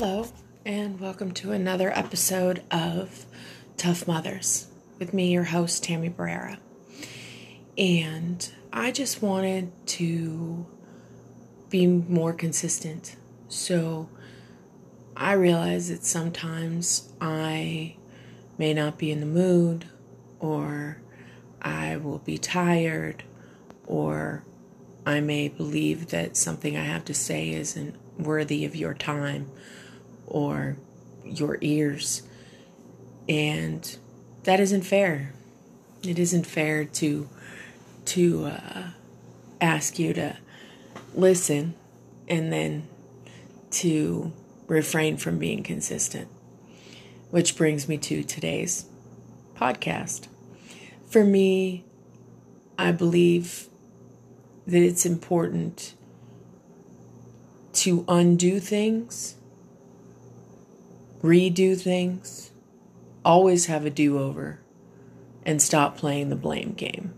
Hello, and welcome to another episode of Tough Mothers with me, your host, Tammy Barrera. And I just wanted to be more consistent. So I realize that sometimes I may not be in the mood, or I will be tired, or I may believe that something I have to say isn't worthy of your time or your ears. And that isn't fair. It isn't fair to to uh, ask you to listen and then to refrain from being consistent. Which brings me to today's podcast. For me, I believe that it's important to undo things, redo things, always have a do over, and stop playing the blame game.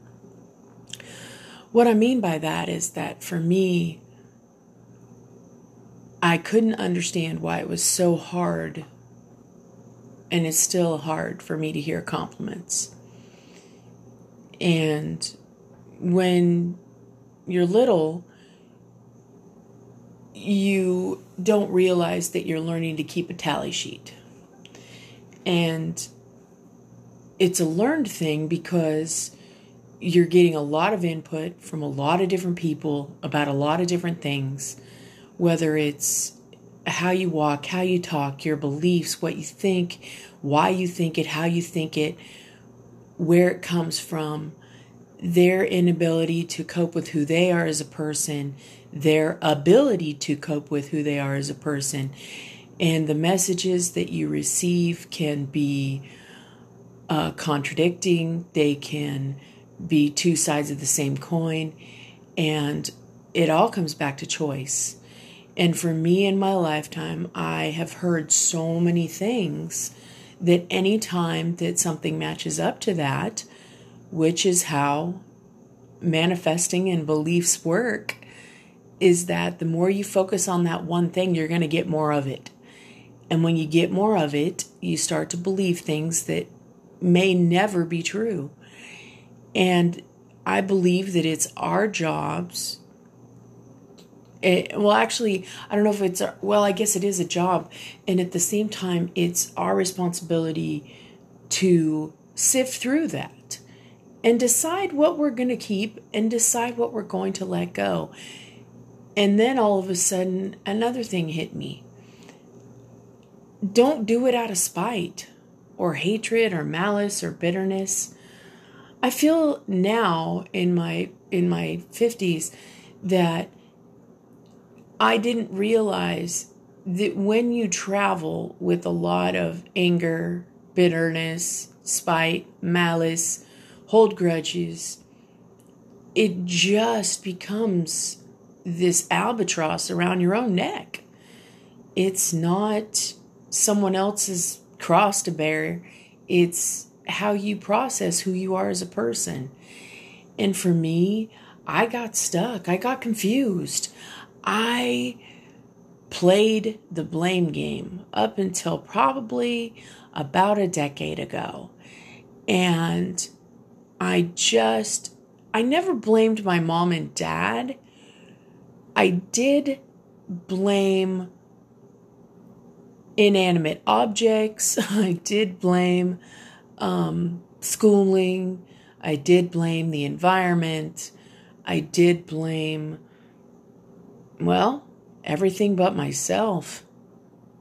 What I mean by that is that for me, I couldn't understand why it was so hard, and it's still hard for me to hear compliments. And when you're little, you don't realize that you're learning to keep a tally sheet. And it's a learned thing because you're getting a lot of input from a lot of different people about a lot of different things, whether it's how you walk, how you talk, your beliefs, what you think, why you think it, how you think it, where it comes from, their inability to cope with who they are as a person, their ability to cope with who they are as a person. And the messages that you receive can be uh, contradicting, they can be two sides of the same coin, and it all comes back to choice. And for me in my lifetime, I have heard so many things that any time that something matches up to that, which is how manifesting and beliefs work, is that the more you focus on that one thing, you're going to get more of it. And when you get more of it, you start to believe things that may never be true. And I believe that it's our jobs. It, well, actually, I don't know if it's, well, I guess it is a job. And at the same time, it's our responsibility to sift through that and decide what we're going to keep and decide what we're going to let go. And then all of a sudden, another thing hit me. Don't do it out of spite or hatred or malice or bitterness. I feel now in my in my 50s that I didn't realize that when you travel with a lot of anger, bitterness, spite, malice, hold grudges, it just becomes this albatross around your own neck. It's not someone else's cross to bear, it's how you process who you are as a person. And for me, I got stuck, I got confused. I played the blame game up until probably about a decade ago. And I just, I never blamed my mom and dad. I did blame inanimate objects. I did blame um, schooling. I did blame the environment. I did blame, well, everything but myself.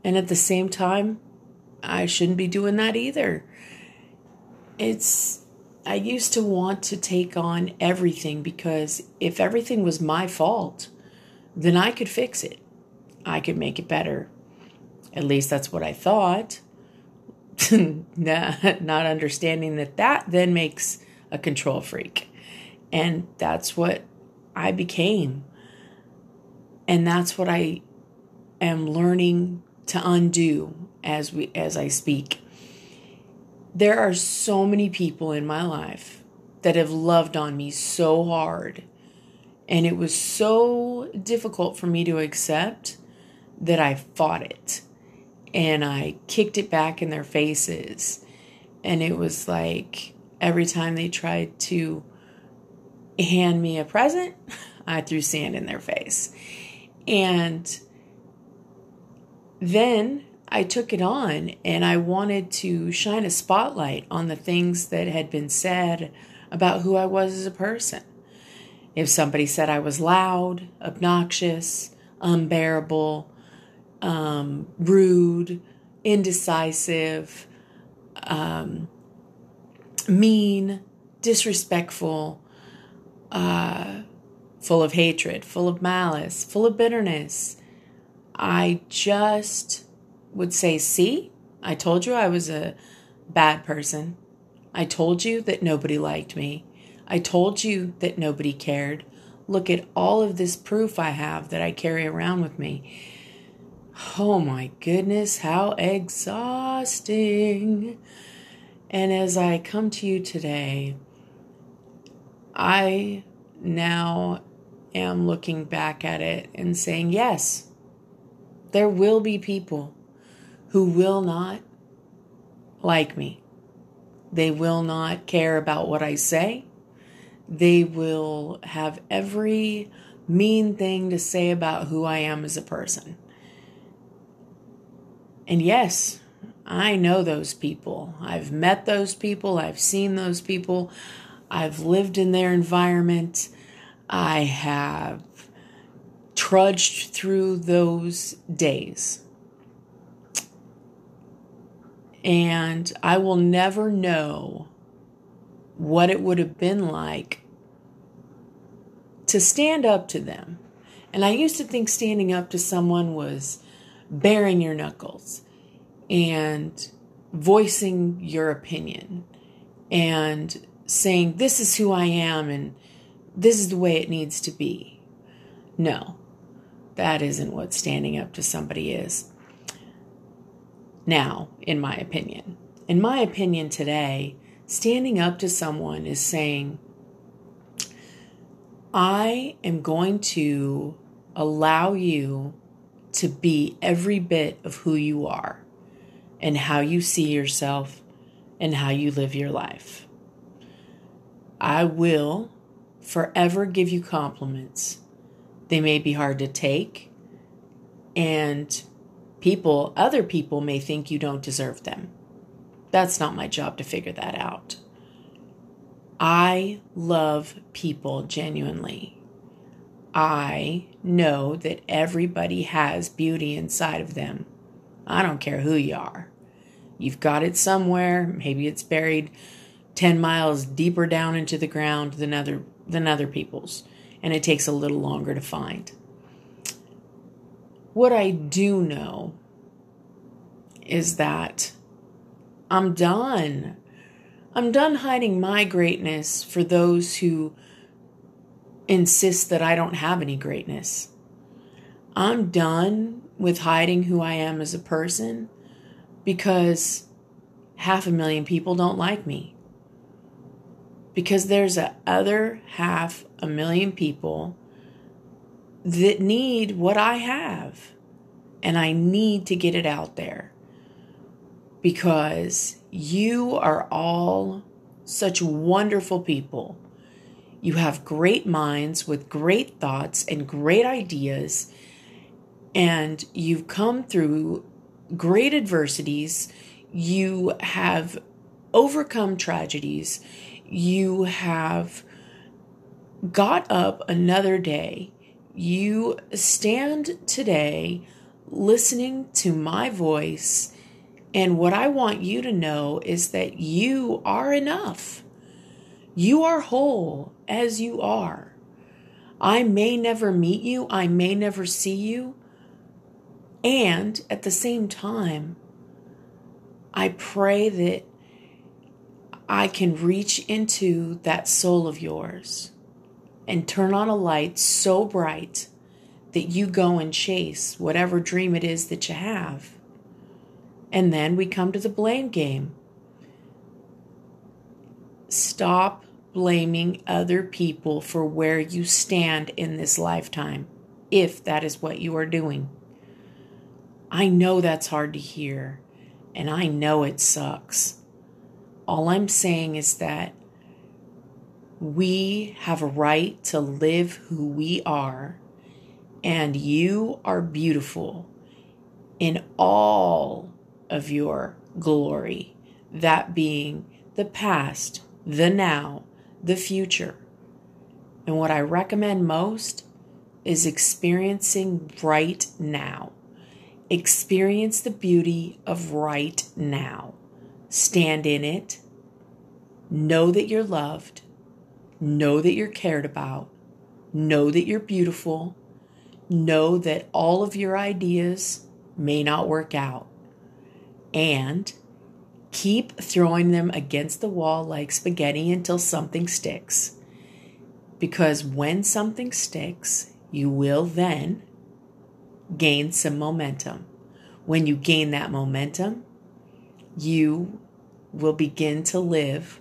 And at the same time, I shouldn't be doing that either. It's, I used to want to take on everything because if everything was my fault, then I could fix it. I could make it better. At least that's what I thought. not understanding that that then makes a control freak. And that's what I became. And that's what I am learning to undo as we as I speak. There are so many people in my life that have loved on me so hard. And it was so difficult for me to accept that I fought it. and I kicked it back in their faces. And it was like every time they tried to hand me a present, I threw sand in their face. And then I took it on and I wanted to shine a spotlight on the things that had been said about who I was as a person. If somebody said I was loud, obnoxious, unbearable, um, rude, indecisive, um, mean, disrespectful, uh, full of hatred, full of malice, full of bitterness. I just would say, See, I told you I was a bad person. I told you that nobody liked me. I told you that nobody cared. Look at all of this proof I have that I carry around with me. Oh my goodness, how exhausting. And as I come to you today, I now am looking back at it and saying, yes, there will be people who will not like me. They will not care about what I say. They will have every mean thing to say about who I am as a person. And yes, I know those people. I've met those people. I've seen those people. I've lived in their environment. I have trudged through those days. And I will never know what it would have been like to stand up to them. And I used to think standing up to someone was baring your knuckles and voicing your opinion and saying, This is who I am and this is the way it needs to be. No, that isn't what standing up to somebody is. Now, in my opinion, in my opinion today, standing up to someone is saying, I am going to allow you to be every bit of who you are and how you see yourself and how you live your life. I will forever give you compliments. They may be hard to take, and people, other people, may think you don't deserve them. That's not my job to figure that out. I love people genuinely. I know that everybody has beauty inside of them. I don't care who you are. You've got it somewhere. Maybe it's buried 10 miles deeper down into the ground than other than other people's and it takes a little longer to find. What I do know is that I'm done. I'm done hiding my greatness for those who insist that I don't have any greatness. I'm done with hiding who I am as a person because half a million people don't like me. Because there's a other half a million people that need what I have. And I need to get it out there. Because you are all such wonderful people. You have great minds with great thoughts and great ideas. And you've come through great adversities, you have overcome tragedies, you have got up another day, you stand today listening to my voice. And what I want you to know is that you are enough. You are whole as you are. I may never meet you, I may never see you, and at the same time, I pray that I can reach into that soul of yours and turn on a light so bright that you go and chase whatever dream it is that you have. And then we come to the blame game. Stop blaming other people for where you stand in this lifetime, if that is what you are doing. I know that's hard to hear, and I know it sucks. All I'm saying is that we have a right to live who we are, and you are beautiful in all of your glory, that being the past, the now, the future. And what I recommend most is experiencing right now. Experience the beauty of right now. Stand in it. Know that you're loved. Know that you're cared about. Know that you're beautiful. Know that all of your ideas may not work out. And keep throwing them against the wall like spaghetti until something sticks. Because when something sticks, you will then gain some momentum. When you gain that momentum, you will begin to live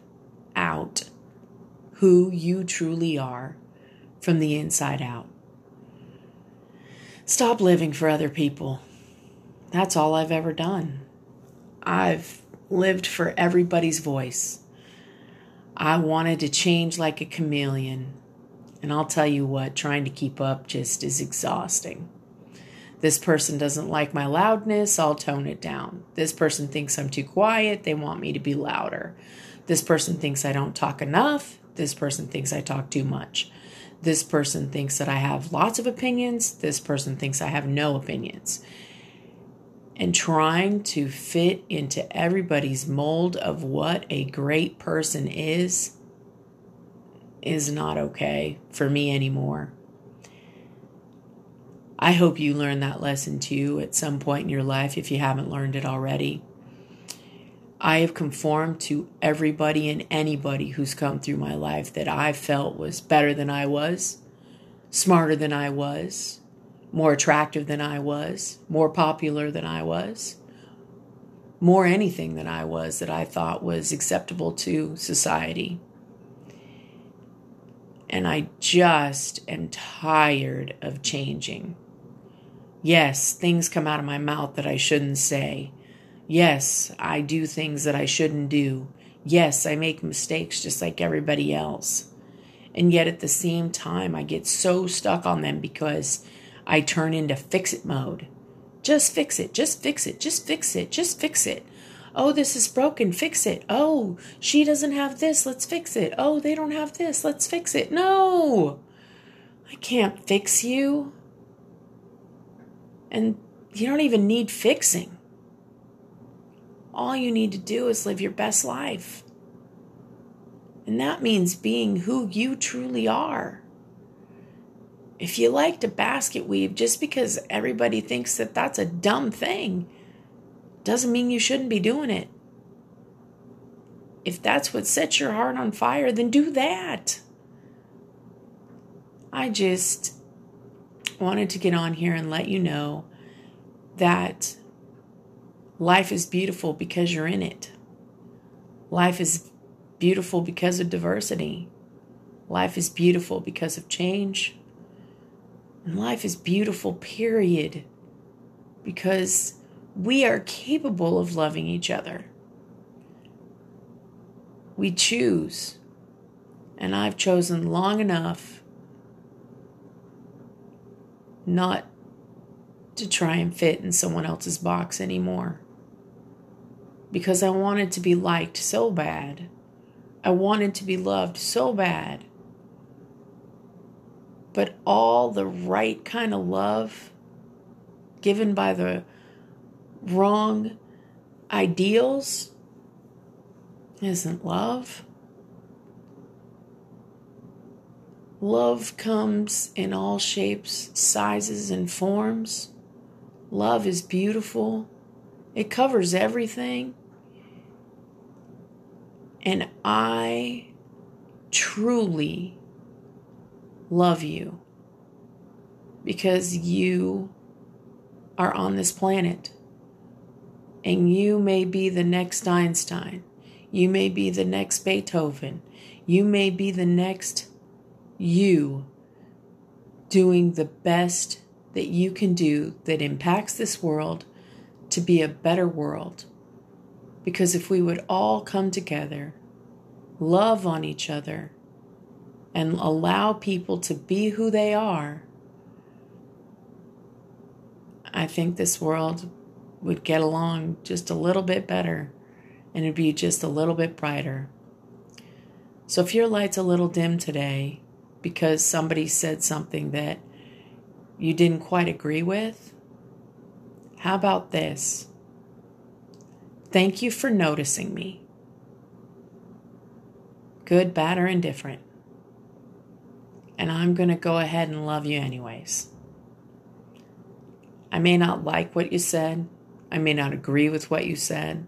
out who you truly are from the inside out. Stop living for other people. That's all I've ever done. I've lived for everybody's voice. I wanted to change like a chameleon. And I'll tell you what, trying to keep up just is exhausting. This person doesn't like my loudness, I'll tone it down. This person thinks I'm too quiet, they want me to be louder. This person thinks I don't talk enough, this person thinks I talk too much. This person thinks that I have lots of opinions, this person thinks I have no opinions. And trying to fit into everybody's mold of what a great person is is not okay for me anymore. I hope you learn that lesson too at some point in your life if you haven't learned it already. I have conformed to everybody and anybody who's come through my life that I felt was better than I was, smarter than I was, more attractive than I was, more popular than I was, more anything than I was that I thought was acceptable to society. And I just am tired of changing. Yes, things come out of my mouth that I shouldn't say. Yes, I do things that I shouldn't do. Yes, I make mistakes just like everybody else. And yet at the same time, I get so stuck on them because I turn into fix it mode. Just fix it, just fix it, just fix it, just fix it. Oh, this is broken, fix it. Oh, she doesn't have this, let's fix it. Oh, they don't have this, let's fix it. No, I can't fix you. And you don't even need fixing. All you need to do is live your best life. And that means being who you truly are. If you like to basket weave just because everybody thinks that that's a dumb thing, doesn't mean you shouldn't be doing it. If that's what sets your heart on fire, then do that. I just wanted to get on here and let you know that life is beautiful because you're in it. Life is beautiful because of diversity. Life is beautiful because of change. And life is beautiful, period, because we are capable of loving each other. We choose. And I've chosen long enough not to try and fit in someone else's box anymore. Because I wanted to be liked so bad. I wanted to be loved so bad. But all the right kind of love given by the wrong ideals isn't love. Love comes in all shapes, sizes, and forms. Love is beautiful, it covers everything. And I truly love you because you are on this planet. And you may be the next Einstein. You may be the next Beethoven. You may be the next you doing the best that you can do that impacts this world to be a better world. Because if we would all come together, love on each other, and allow people to be who they are, I think this world would get along just a little bit better and it'd be just a little bit brighter. So if your light's a little dim today because somebody said something that you didn't quite agree with, how about this? Thank you for noticing me. Good, bad, or indifferent. And I'm going to go ahead and love you anyways. I may not like what you said. I may not agree with what you said.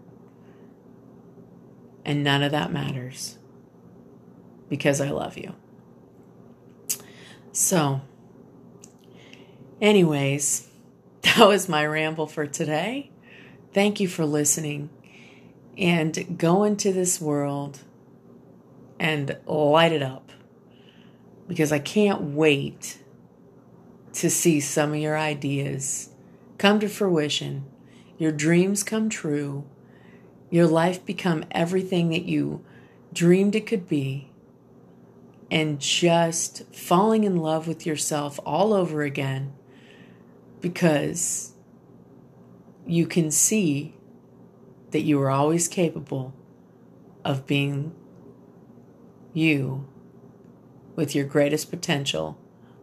And none of that matters because I love you. So, anyways, that was my ramble for today. Thank you for listening. And go into this world and light it up. Because I can't wait to see some of your ideas come to fruition, your dreams come true, your life become everything that you dreamed it could be, and just falling in love with yourself all over again because you can see that you are always capable of being you with your greatest potential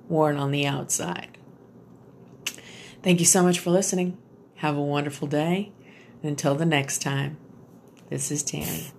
worn on the outside. Thank you so much for listening. Have a wonderful day. Until the next time, this is Tammy.